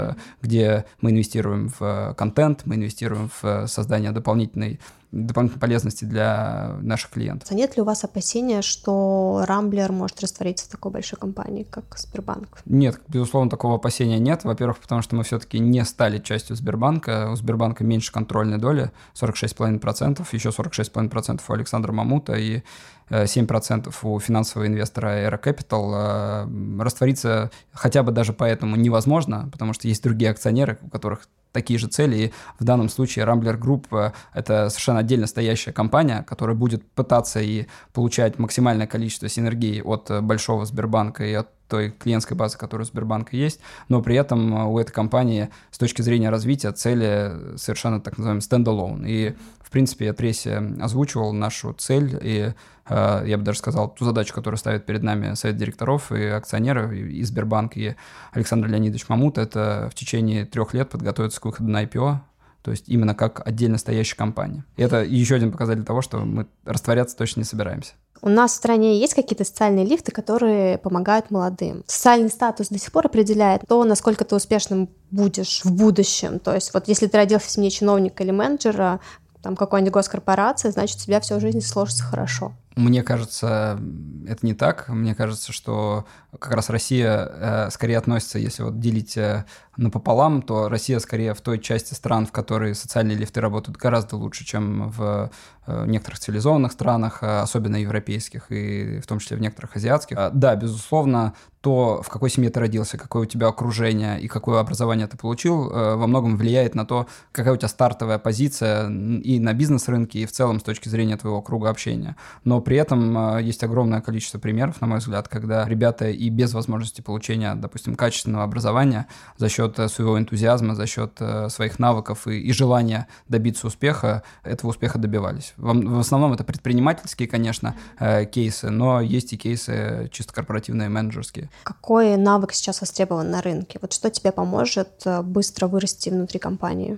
где мы инвестируем в контент, мы инвестируем в создание дополнительной дополнительной полезности для наших клиентов. А нет ли у вас опасения, что Рамблер может раствориться в такой большой компании, как Сбербанк? Нет, безусловно, такого опасения нет. Во-первых, потому что мы все-таки не стали частью Сбербанка. У Сбербанка меньше контрольной доли, 46,5%, еще 46,5% у Александра Мамута и 7% э, у финансового инвестора Era Capital. Э, раствориться хотя бы даже поэтому невозможно, потому что есть другие акционеры, у которых такие же цели. И в данном случае Rambler Group э, — это совершенно отдельно стоящая компания, которая будет пытаться и получать максимальное количество синергии от большого Сбербанка и от той клиентской базы, которая у Сбербанка есть, но при этом у этой компании с точки зрения развития цели совершенно так называемый стендалон. И, в принципе, я прессе озвучивал нашу цель и э, я бы даже сказал, ту задачу, которую ставит перед нами совет директоров и акционеры, и Сбербанк, и Александр Леонидович Мамут, это в течение трех лет подготовиться к выходу на IPO, то есть именно как отдельно стоящая компания. И это еще один показатель того, что мы растворяться точно не собираемся. У нас в стране есть какие-то социальные лифты, которые помогают молодым. Социальный статус до сих пор определяет то, насколько ты успешным будешь в будущем. То есть вот если ты родился в семье чиновника или менеджера, там какой-нибудь госкорпорации, значит, у тебя всю жизнь сложится хорошо. Мне кажется, это не так. Мне кажется, что как раз Россия э, скорее относится, если вот делить э, напополам, то Россия скорее в той части стран, в которой социальные лифты работают гораздо лучше, чем в э, некоторых цивилизованных странах, э, особенно европейских и в том числе в некоторых азиатских. А, да, безусловно, то, в какой семье ты родился, какое у тебя окружение и какое образование ты получил, э, во многом влияет на то, какая у тебя стартовая позиция и на бизнес-рынке, и в целом с точки зрения твоего круга общения. Но при этом есть огромное количество примеров, на мой взгляд, когда ребята и без возможности получения, допустим, качественного образования за счет э, своего энтузиазма, за счет э, своих навыков и, и желания добиться успеха, этого успеха добивались. В, в основном это предпринимательские, конечно, э, кейсы, но есть и кейсы чисто корпоративные, менеджерские. Какой навык сейчас востребован на рынке? Вот что тебе поможет быстро вырасти внутри компании?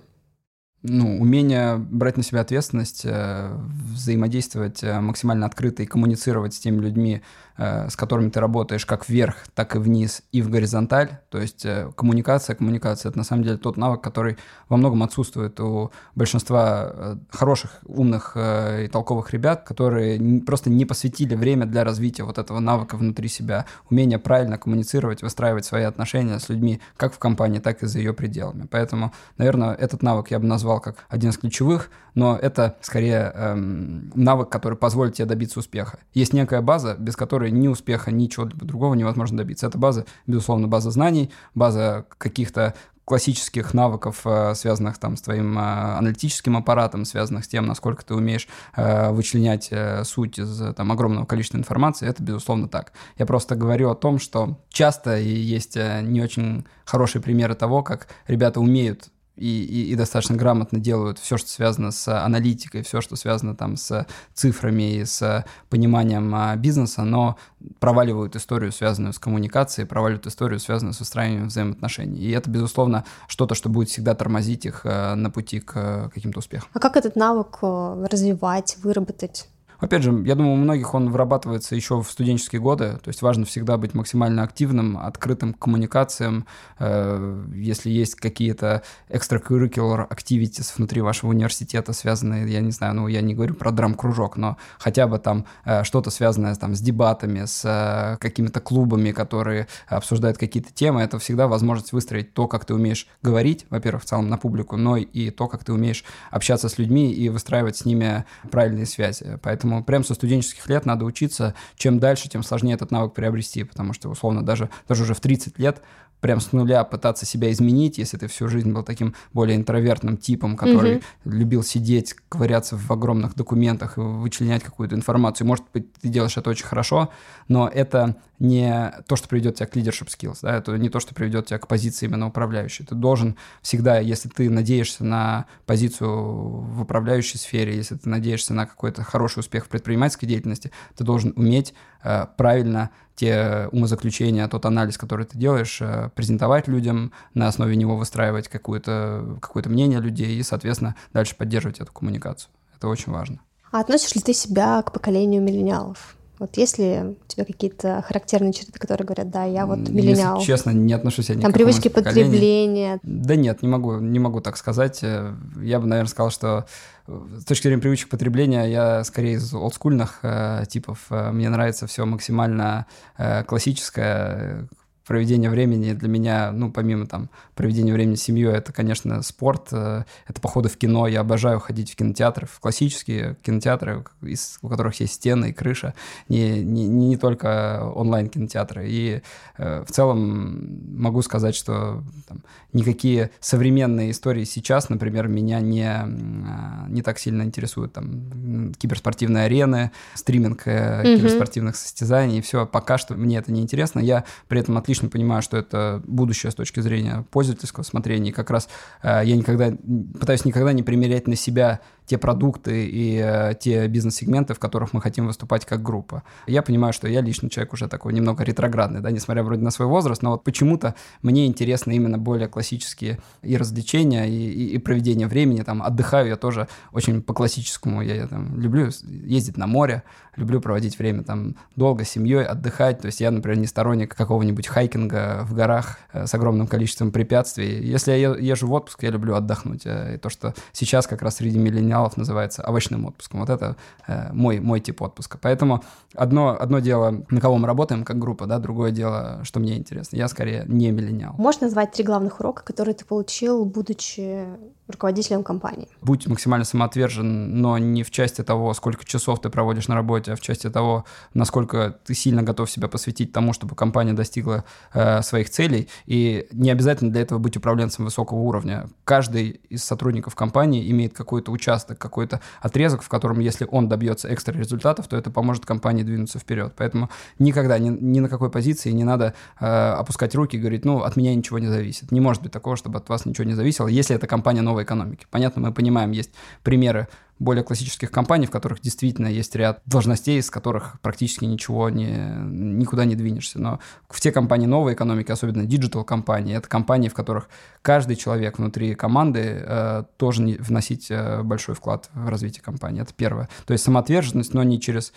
Ну, умение брать на себя ответственность, взаимодействовать максимально открыто и коммуницировать с теми людьми, Э, с которыми ты работаешь как вверх, так и вниз, и в горизонталь. То есть э, коммуникация, коммуникация – это на самом деле тот навык, который во многом отсутствует у большинства э, хороших, умных и толковых ребят, которые просто не посвятили время для развития вот этого навыка внутри себя, умение правильно коммуницировать, выстраивать свои отношения с людьми как в компании, так и за ее пределами. Поэтому, наверное, этот навык я бы назвал как один из ключевых, но это скорее эм, навык, который позволит тебе добиться успеха. Есть некая база, без которой ни успеха, ничего другого невозможно добиться. Это база, безусловно, база знаний, база каких-то классических навыков, э, связанных там с твоим э, аналитическим аппаратом, связанных с тем, насколько ты умеешь э, вычленять суть из там огромного количества информации, это безусловно так. Я просто говорю о том, что часто есть не очень хорошие примеры того, как ребята умеют и, и, и достаточно грамотно делают все, что связано с аналитикой, все, что связано там с цифрами и с пониманием а, бизнеса, но проваливают историю, связанную с коммуникацией, проваливают историю, связанную с устраиванием взаимоотношений. И это, безусловно, что-то, что будет всегда тормозить их а, на пути к каким-то успехам. А как этот навык э, развивать, выработать? Опять же, я думаю, у многих он вырабатывается еще в студенческие годы, то есть важно всегда быть максимально активным, открытым к коммуникациям. Э, если есть какие-то extracurricular activities внутри вашего университета, связанные, я не знаю, ну, я не говорю про драм-кружок, но хотя бы там э, что-то связанное там с дебатами, с э, какими-то клубами, которые обсуждают какие-то темы, это всегда возможность выстроить то, как ты умеешь говорить, во-первых, в целом на публику, но и то, как ты умеешь общаться с людьми и выстраивать с ними правильные связи. Поэтому Поэтому прямо со студенческих лет надо учиться. Чем дальше, тем сложнее этот навык приобрести, потому что, условно, даже, даже уже в 30 лет прям с нуля пытаться себя изменить, если ты всю жизнь был таким более интровертным типом, который mm-hmm. любил сидеть, ковыряться в огромных документах и вычленять какую-то информацию. Может быть, ты делаешь это очень хорошо, но это не то, что приведет тебя к leadership skills, да, это не то, что приведет тебя к позиции именно управляющей. Ты должен всегда, если ты надеешься на позицию в управляющей сфере, если ты надеешься на какой-то хороший успех в предпринимательской деятельности, ты должен уметь э, правильно те умозаключения, тот анализ, который ты делаешь, э, презентовать людям, на основе него выстраивать какое-то какое мнение людей и, соответственно, дальше поддерживать эту коммуникацию. Это очень важно. А относишь ли ты себя к поколению миллениалов? Вот есть ли у тебя какие-то характерные черты, которые говорят, да, я вот миллениал? Если честно, не отношусь я ни Там привычки потребления. Да нет, не могу, не могу так сказать. Э, я бы, наверное, сказал, что э, с точки зрения привычек потребления я скорее из олдскульных э, типов. Э, мне нравится все максимально э, классическое, проведение времени для меня, ну, помимо там проведения времени с семьей, это, конечно, спорт, э, это походы в кино. Я обожаю ходить в кинотеатры, в классические кинотеатры, из, у которых есть стены и крыша, не, не, не только онлайн-кинотеатры. И э, в целом могу сказать, что там, никакие современные истории сейчас, например, меня не, э, не так сильно интересуют. Там, киберспортивные арены, стриминг э, mm-hmm. киберспортивных состязаний, и все. Пока что мне это не интересно. Я при этом отлично понимаю, что это будущее с точки зрения пользовательского смотрения. И как раз э, я никогда пытаюсь никогда не примерять на себя те продукты и э, те бизнес-сегменты, в которых мы хотим выступать как группа. Я понимаю, что я лично человек уже такой немного ретроградный, да, несмотря вроде на свой возраст, но вот почему-то мне интересны именно более классические и развлечения, и, и, и проведение времени, там, отдыхаю я тоже очень по-классическому, я, я там люблю ездить на море, люблю проводить время там долго с семьей, отдыхать, то есть я, например, не сторонник какого-нибудь хайкинга в горах э, с огромным количеством препятствий. Если я езжу в отпуск, я люблю отдохнуть, э, и то, что сейчас как раз среди миллениалов миллениалов называется овощным отпуском. Вот это э, мой, мой тип отпуска. Поэтому одно, одно дело, на кого мы работаем как группа, да, другое дело, что мне интересно. Я скорее не миллениал. Можешь назвать три главных урока, которые ты получил, будучи руководителем компании? Будь максимально самоотвержен, но не в части того, сколько часов ты проводишь на работе, а в части того, насколько ты сильно готов себя посвятить тому, чтобы компания достигла э, своих целей. И не обязательно для этого быть управленцем высокого уровня. Каждый из сотрудников компании имеет какой-то участок, какой-то отрезок, в котором, если он добьется экстра результатов, то это поможет компании двинуться вперед. Поэтому никогда, ни, ни на какой позиции не надо э, опускать руки и говорить, ну, от меня ничего не зависит. Не может быть такого, чтобы от вас ничего не зависело, если эта компания новая новой экономики. Понятно, мы понимаем, есть примеры более классических компаний, в которых действительно есть ряд должностей, с которых практически ничего не, никуда не двинешься. Но в те компании новой экономики, особенно digital компании, это компании, в которых каждый человек внутри команды э, тоже вносить э, большой вклад в развитие компании. Это первое. То есть самоотверженность, но не через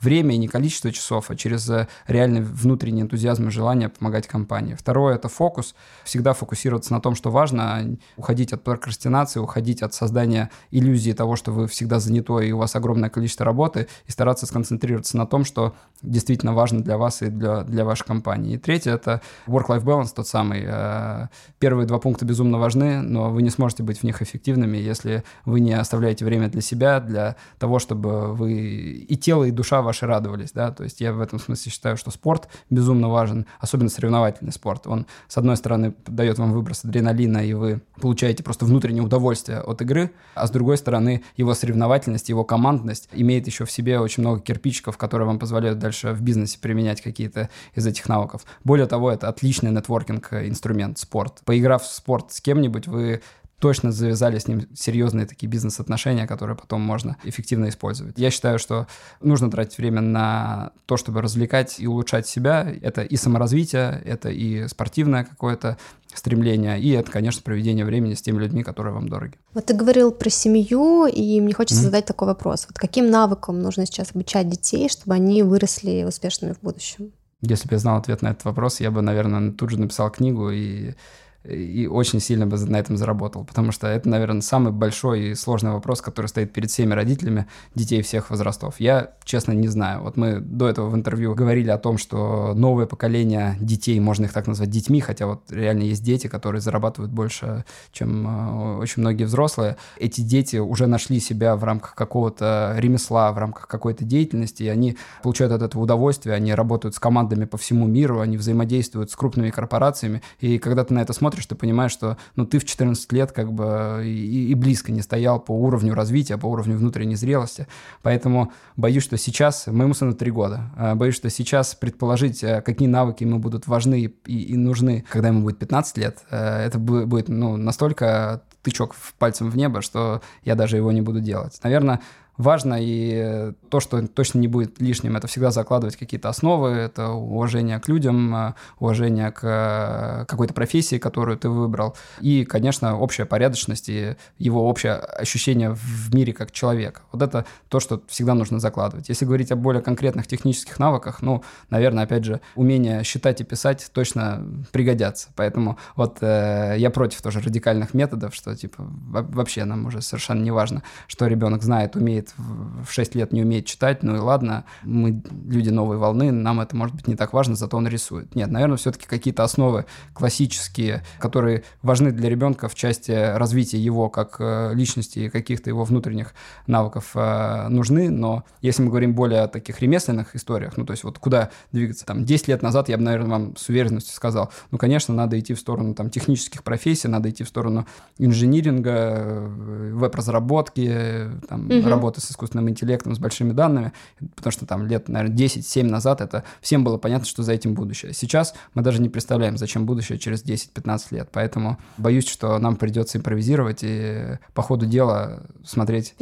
время и не количество часов, а через э, реальный внутренний энтузиазм и желание помогать компании. Второе — это фокус. Всегда фокусироваться на том, что важно, а уходить от прокрастинации, уходить от создания иллюзии того, что вы всегда занятой и у вас огромное количество работы, и стараться сконцентрироваться на том, что действительно важно для вас и для, для вашей компании. И третье — это work-life balance, тот самый. Э, первые два пункта безумно важны, но вы не сможете быть в них эффективными, если вы не оставляете время для себя, для того, чтобы вы и тело, и душа ваши радовались, да, то есть я в этом смысле считаю, что спорт безумно важен, особенно соревновательный спорт. Он, с одной стороны, дает вам выброс адреналина, и вы получаете просто внутреннее удовольствие от игры, а с другой стороны, его соревновательность, его командность имеет еще в себе очень много кирпичиков, которые вам позволяют дальше в бизнесе применять какие-то из этих навыков. Более того, это отличный нетворкинг-инструмент, спорт. Поиграв в спорт с кем-нибудь, вы точно завязали с ним серьезные такие бизнес-отношения, которые потом можно эффективно использовать. Я считаю, что нужно тратить время на то, чтобы развлекать и улучшать себя. Это и саморазвитие, это и спортивное какое-то стремление, и это, конечно, проведение времени с теми людьми, которые вам дороги. Вот ты говорил про семью, и мне хочется mm-hmm. задать такой вопрос. Вот каким навыкам нужно сейчас обучать детей, чтобы они выросли успешными в будущем? Если бы я знал ответ на этот вопрос, я бы, наверное, тут же написал книгу и и очень сильно бы на этом заработал, потому что это, наверное, самый большой и сложный вопрос, который стоит перед всеми родителями детей всех возрастов. Я, честно, не знаю. Вот мы до этого в интервью говорили о том, что новое поколение детей, можно их так назвать детьми, хотя вот реально есть дети, которые зарабатывают больше, чем э, очень многие взрослые. Эти дети уже нашли себя в рамках какого-то ремесла, в рамках какой-то деятельности, и они получают от этого удовольствие, они работают с командами по всему миру, они взаимодействуют с крупными корпорациями, и когда ты на это смотришь, смотришь, ты понимаешь, что ну, ты в 14 лет как бы и, и близко не стоял по уровню развития, по уровню внутренней зрелости. Поэтому боюсь, что сейчас, моему сыну 3 года, а, боюсь, что сейчас предположить, э, какие навыки ему будут важны и, и нужны, когда ему будет 15 лет, э, это будет ну, настолько тычок пальцем в небо, что я даже его не буду делать. Наверное, важно, и то, что точно не будет лишним, это всегда закладывать какие-то основы, это уважение к людям, э, уважение к э, какой-то профессии, которую ты выбрал, и, конечно, общая порядочность и его общее ощущение в мире как человека. Вот это то, что всегда нужно закладывать. Если говорить о более конкретных технических навыках, ну, наверное, опять же, умение считать и писать точно пригодятся. Поэтому вот э, я против тоже радикальных методов, что, типа, вообще нам уже совершенно не важно, что ребенок знает, умеет говорит, в 6 лет не умеет читать, ну и ладно, мы люди новой волны, нам это может быть не так важно, зато он рисует. Нет, наверное, все-таки какие-то основы классические, которые важны для ребенка в части развития его как э, личности и каких-то его внутренних навыков э, нужны, но если мы говорим более о таких ремесленных историях, ну то есть вот куда двигаться, там 10 лет назад я бы, наверное, вам с уверенностью сказал, ну, конечно, надо идти в сторону там технических профессий, надо идти в сторону инжиниринга, э, веб-разработки, там, угу. работы с искусственным интеллектом, с большими данными, потому что там лет, наверное, 10-7 назад это всем было понятно, что за этим будущее. Сейчас мы даже не представляем, зачем будущее через 10-15 лет, поэтому боюсь, что нам придется импровизировать и по ходу дела смотреть,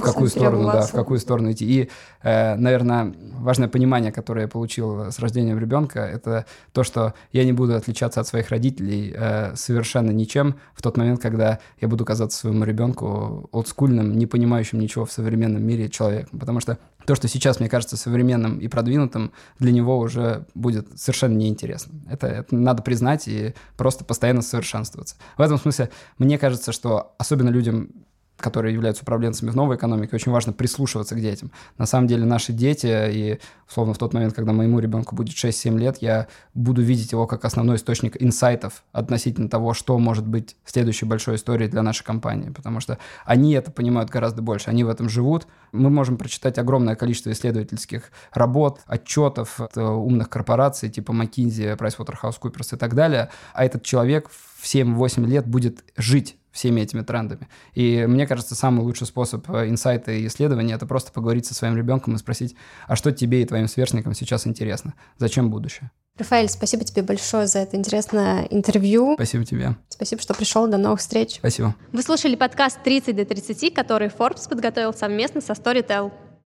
в какую сторону, да, в какую сторону идти. И, э, наверное, важное понимание, которое я получил с рождением ребенка, это то, что я не буду отличаться от своих родителей э, совершенно ничем в тот момент, когда я буду казаться своему ребенку олдскульным, не понимающим ничего в современном мире человеком. Потому что то, что сейчас мне кажется современным и продвинутым, для него уже будет совершенно неинтересно. Это, это надо признать и просто постоянно совершенствоваться. В этом смысле мне кажется, что особенно людям которые являются управленцами в новой экономике, очень важно прислушиваться к детям. На самом деле наши дети, и условно в тот момент, когда моему ребенку будет 6-7 лет, я буду видеть его как основной источник инсайтов относительно того, что может быть следующей большой историей для нашей компании, потому что они это понимают гораздо больше, они в этом живут. Мы можем прочитать огромное количество исследовательских работ, отчетов от э, умных корпораций типа McKinsey, PricewaterhouseCoopers и так далее, а этот человек в 7-8 лет будет жить всеми этими трендами. И мне кажется, самый лучший способ э, инсайта и исследования — это просто поговорить со своим ребенком и спросить, а что тебе и твоим сверстникам сейчас интересно? Зачем будущее? Рафаэль, спасибо тебе большое за это интересное интервью. Спасибо тебе. Спасибо, что пришел. До новых встреч. Спасибо. Вы слушали подкаст «30 до 30», который Forbes подготовил совместно со Storytel.